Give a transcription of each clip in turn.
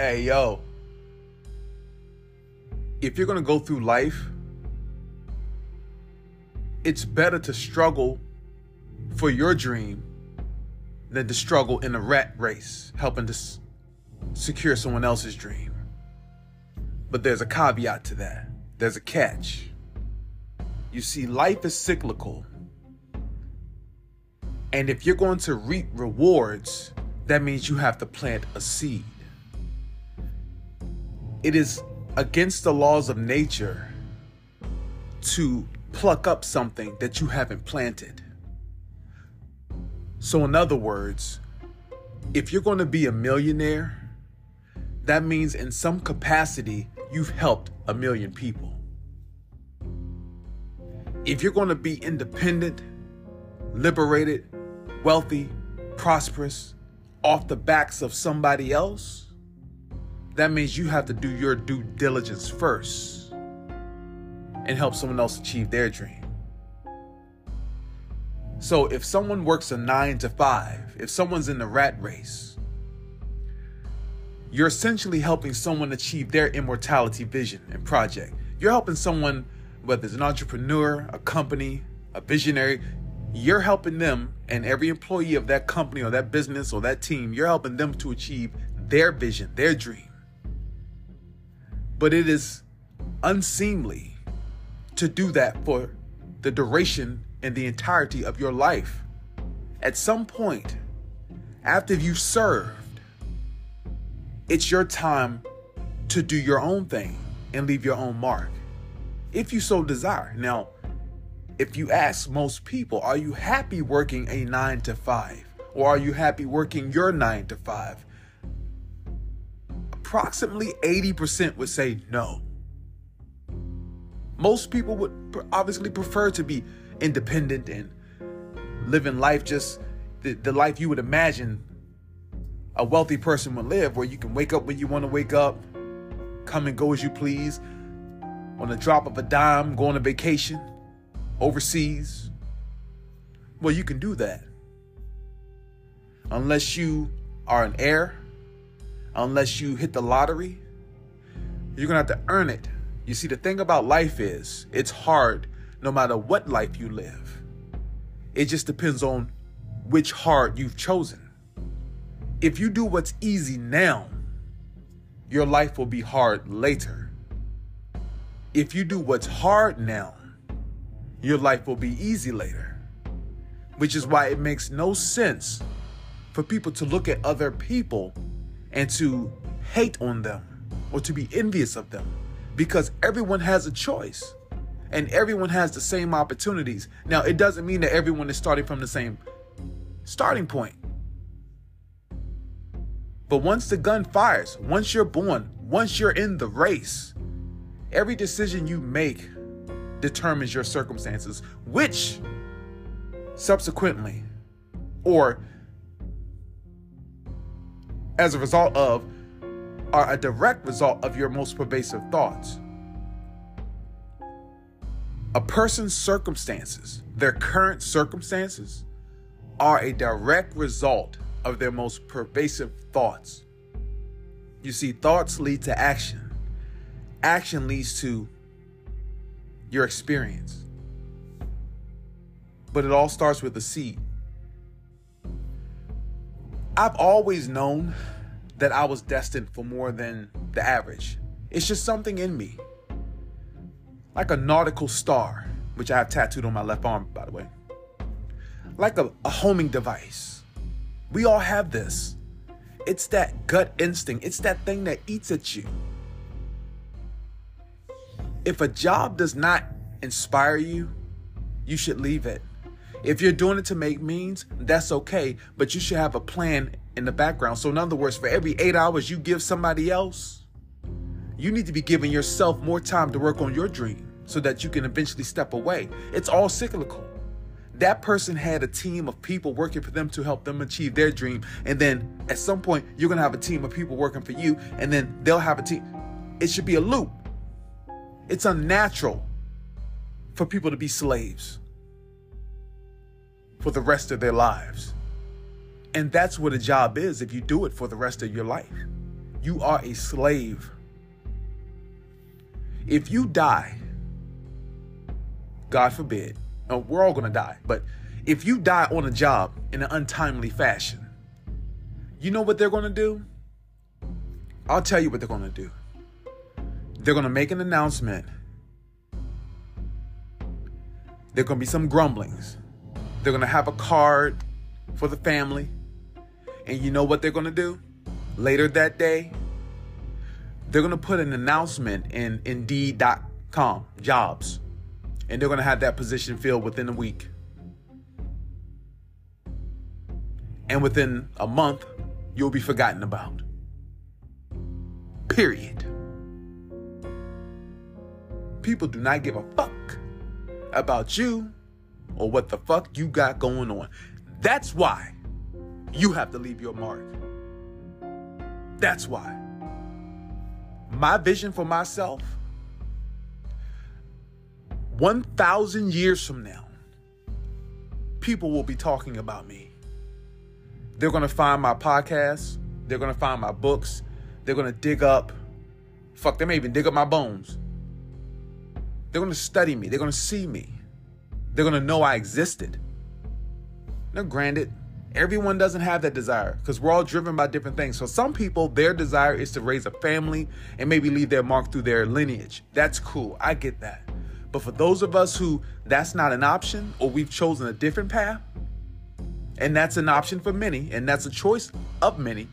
Hey, yo. If you're going to go through life, it's better to struggle for your dream than to struggle in a rat race, helping to s- secure someone else's dream. But there's a caveat to that. There's a catch. You see, life is cyclical. And if you're going to reap rewards, that means you have to plant a seed. It is against the laws of nature to pluck up something that you haven't planted. So, in other words, if you're going to be a millionaire, that means in some capacity you've helped a million people. If you're going to be independent, liberated, wealthy, prosperous, off the backs of somebody else, that means you have to do your due diligence first and help someone else achieve their dream. So if someone works a nine to five, if someone's in the rat race, you're essentially helping someone achieve their immortality vision and project. You're helping someone, whether it's an entrepreneur, a company, a visionary, you're helping them and every employee of that company or that business or that team, you're helping them to achieve their vision, their dream. But it is unseemly to do that for the duration and the entirety of your life. At some point, after you've served, it's your time to do your own thing and leave your own mark, if you so desire. Now, if you ask most people, are you happy working a nine to five? Or are you happy working your nine to five? Approximately 80% would say no. Most people would obviously prefer to be independent and living life just the, the life you would imagine a wealthy person would live, where you can wake up when you want to wake up, come and go as you please, on the drop of a dime, go on a vacation overseas. Well, you can do that. Unless you are an heir, unless you hit the lottery, you're going to have to earn it. You see, the thing about life is it's hard no matter what life you live. It just depends on which hard you've chosen. If you do what's easy now, your life will be hard later. If you do what's hard now, your life will be easy later. Which is why it makes no sense for people to look at other people and to hate on them or to be envious of them because everyone has a choice and everyone has the same opportunities. Now, it doesn't mean that everyone is starting from the same starting point. But once the gun fires, once you're born, once you're in the race, every decision you make determines your circumstances, which subsequently, or as a result of, are a direct result of your most pervasive thoughts. A person's circumstances, their current circumstances, are a direct result of their most pervasive thoughts. You see, thoughts lead to action, action leads to your experience. But it all starts with a seed. I've always known that I was destined for more than the average. It's just something in me. Like a nautical star, which I have tattooed on my left arm, by the way. Like a, a homing device. We all have this. It's that gut instinct, it's that thing that eats at you. If a job does not inspire you, you should leave it. If you're doing it to make means, that's okay, but you should have a plan in the background. So, in other words, for every eight hours you give somebody else, you need to be giving yourself more time to work on your dream so that you can eventually step away. It's all cyclical. That person had a team of people working for them to help them achieve their dream. And then at some point, you're going to have a team of people working for you, and then they'll have a team. It should be a loop. It's unnatural for people to be slaves for the rest of their lives. And that's what a job is if you do it for the rest of your life. You are a slave. If you die, God forbid, we're all gonna die, but if you die on a job in an untimely fashion, you know what they're gonna do? I'll tell you what they're gonna do. They're gonna make an announcement. There are gonna be some grumblings. They're gonna have a card for the family. And you know what they're gonna do? Later that day, they're gonna put an announcement in Indeed.com jobs, and they're gonna have that position filled within a week. And within a month, you'll be forgotten about. Period. People do not give a fuck about you or what the fuck you got going on. That's why you have to leave your mark. That's why. My vision for myself 1,000 years from now, people will be talking about me. They're going to find my podcast, they're going to find my books, they're going to dig up, fuck, they may even dig up my bones. They're going to study me, they're going to see me, they're going to know I existed. Now, granted, everyone doesn't have that desire because we're all driven by different things. So, some people, their desire is to raise a family and maybe leave their mark through their lineage. That's cool. I get that. But for those of us who that's not an option or we've chosen a different path, and that's an option for many, and that's a choice of many,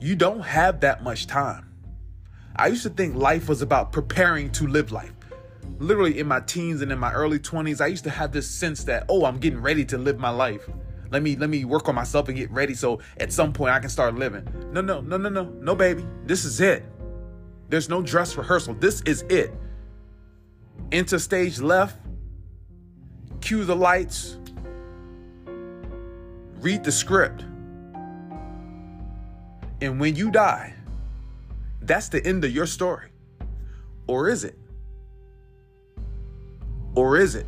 you don't have that much time. I used to think life was about preparing to live life literally in my teens and in my early 20s, I used to have this sense that, oh, I'm getting ready to live my life. Let me let me work on myself and get ready so at some point I can start living. No, no, no, no, no, no, baby. This is it. There's no dress rehearsal. This is it. Enter stage left, cue the lights, read the script. And when you die, that's the end of your story. Or is it? Or is it?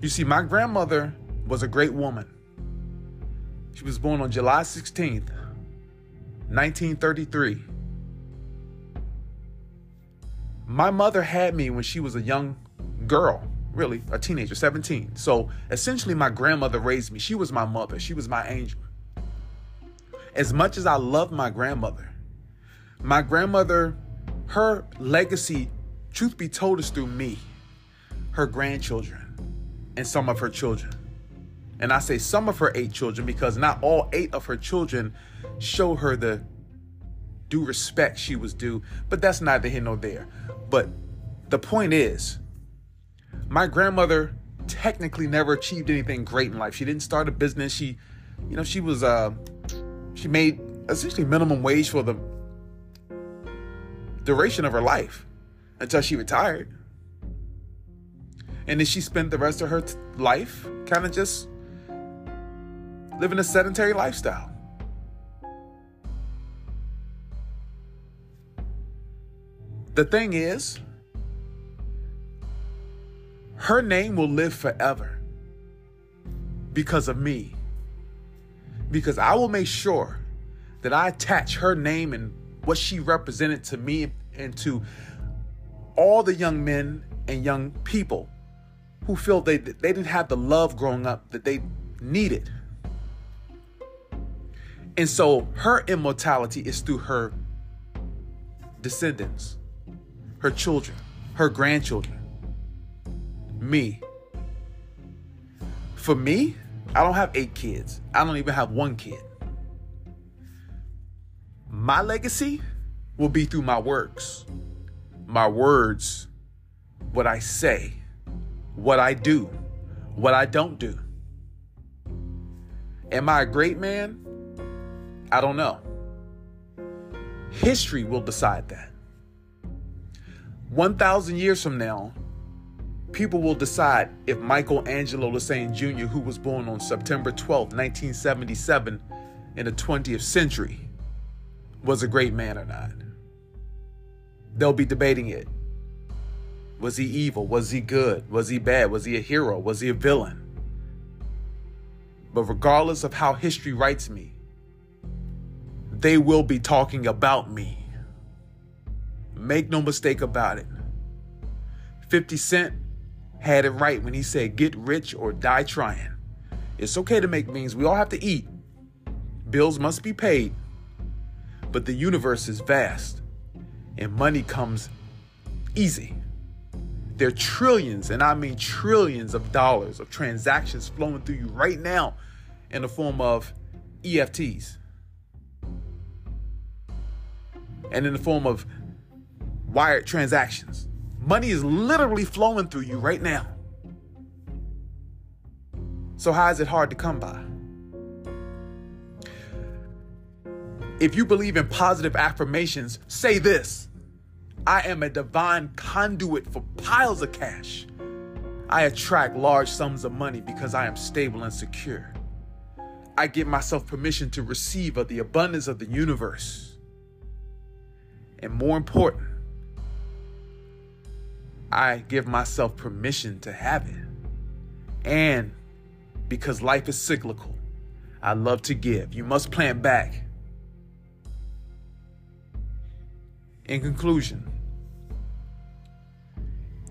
You see, my grandmother was a great woman. She was born on July 16th, 1933. My mother had me when she was a young girl, really, a teenager, 17. So essentially, my grandmother raised me. She was my mother, she was my angel. As much as I love my grandmother, my grandmother, her legacy, truth be told, is through me her grandchildren and some of her children. And I say some of her eight children because not all eight of her children show her the due respect she was due, but that's neither here nor there. But the point is, my grandmother technically never achieved anything great in life. She didn't start a business. She, you know, she was uh she made essentially minimum wage for the duration of her life until she retired. And then she spent the rest of her t- life kind of just living a sedentary lifestyle. The thing is, her name will live forever because of me. Because I will make sure that I attach her name and what she represented to me and to all the young men and young people who feel they they didn't have the love growing up that they needed. And so her immortality is through her descendants, her children, her grandchildren, me. For me, I don't have eight kids. I don't even have one kid. My legacy will be through my works, my words, what I say what I do, what I don't do. Am I a great man? I don't know. History will decide that. 1,000 years from now, people will decide if Michelangelo Lassane Jr., who was born on September 12, 1977, in the 20th century, was a great man or not. They'll be debating it. Was he evil? Was he good? Was he bad? Was he a hero? Was he a villain? But regardless of how history writes me, they will be talking about me. Make no mistake about it. 50 Cent had it right when he said, Get rich or die trying. It's okay to make means. We all have to eat. Bills must be paid. But the universe is vast, and money comes easy. There are trillions, and I mean trillions of dollars of transactions flowing through you right now in the form of EFTs and in the form of wired transactions. Money is literally flowing through you right now. So, how is it hard to come by? If you believe in positive affirmations, say this I am a divine conduit for piles of cash. I attract large sums of money because I am stable and secure. I give myself permission to receive of the abundance of the universe. And more important, I give myself permission to have it. And because life is cyclical, I love to give. You must plan back. In conclusion,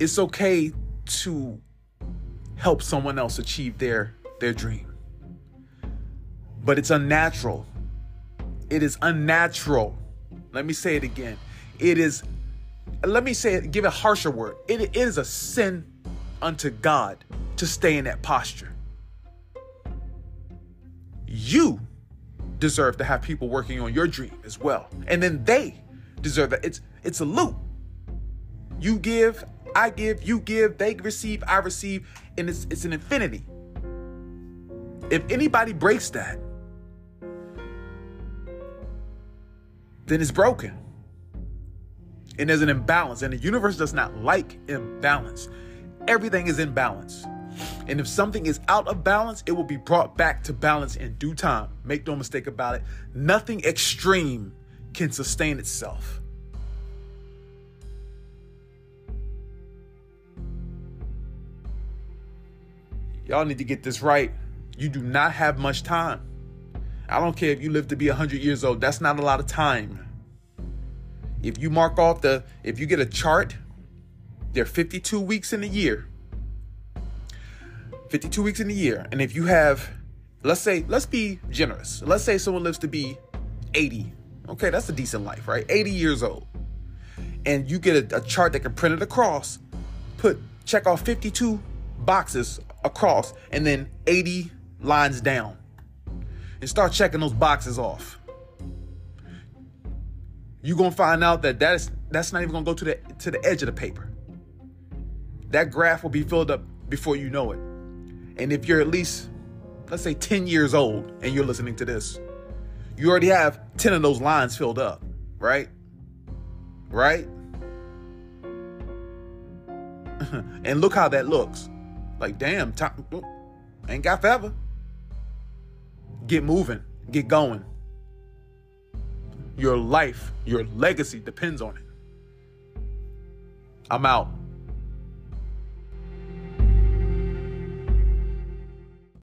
it's okay to help someone else achieve their their dream. But it's unnatural. It is unnatural. Let me say it again. It is let me say it, give a harsher word. It, it is a sin unto God to stay in that posture. You deserve to have people working on your dream as well. And then they deserve that. It's it's a loop. You give, I give, you give, they receive, I receive, and it's it's an infinity. If anybody breaks that, then it's broken. And there's an imbalance, and the universe does not like imbalance. Everything is in balance. And if something is out of balance, it will be brought back to balance in due time. Make no mistake about it. Nothing extreme can sustain itself. Y'all need to get this right. You do not have much time. I don't care if you live to be 100 years old, that's not a lot of time. If you mark off the, if you get a chart, there are 52 weeks in a year. 52 weeks in a year. And if you have, let's say, let's be generous. Let's say someone lives to be 80. Okay, that's a decent life, right? 80 years old. And you get a, a chart that can print it across, put, check off 52 boxes across, and then 80 lines down. And start checking those boxes off. You're gonna find out that that is that's not even gonna go to the to the edge of the paper. That graph will be filled up before you know it. And if you're at least, let's say, 10 years old and you're listening to this, you already have 10 of those lines filled up, right? Right? and look how that looks. Like, damn, time, ain't got forever. Get moving, get going. Your life, your legacy depends on it. I'm out.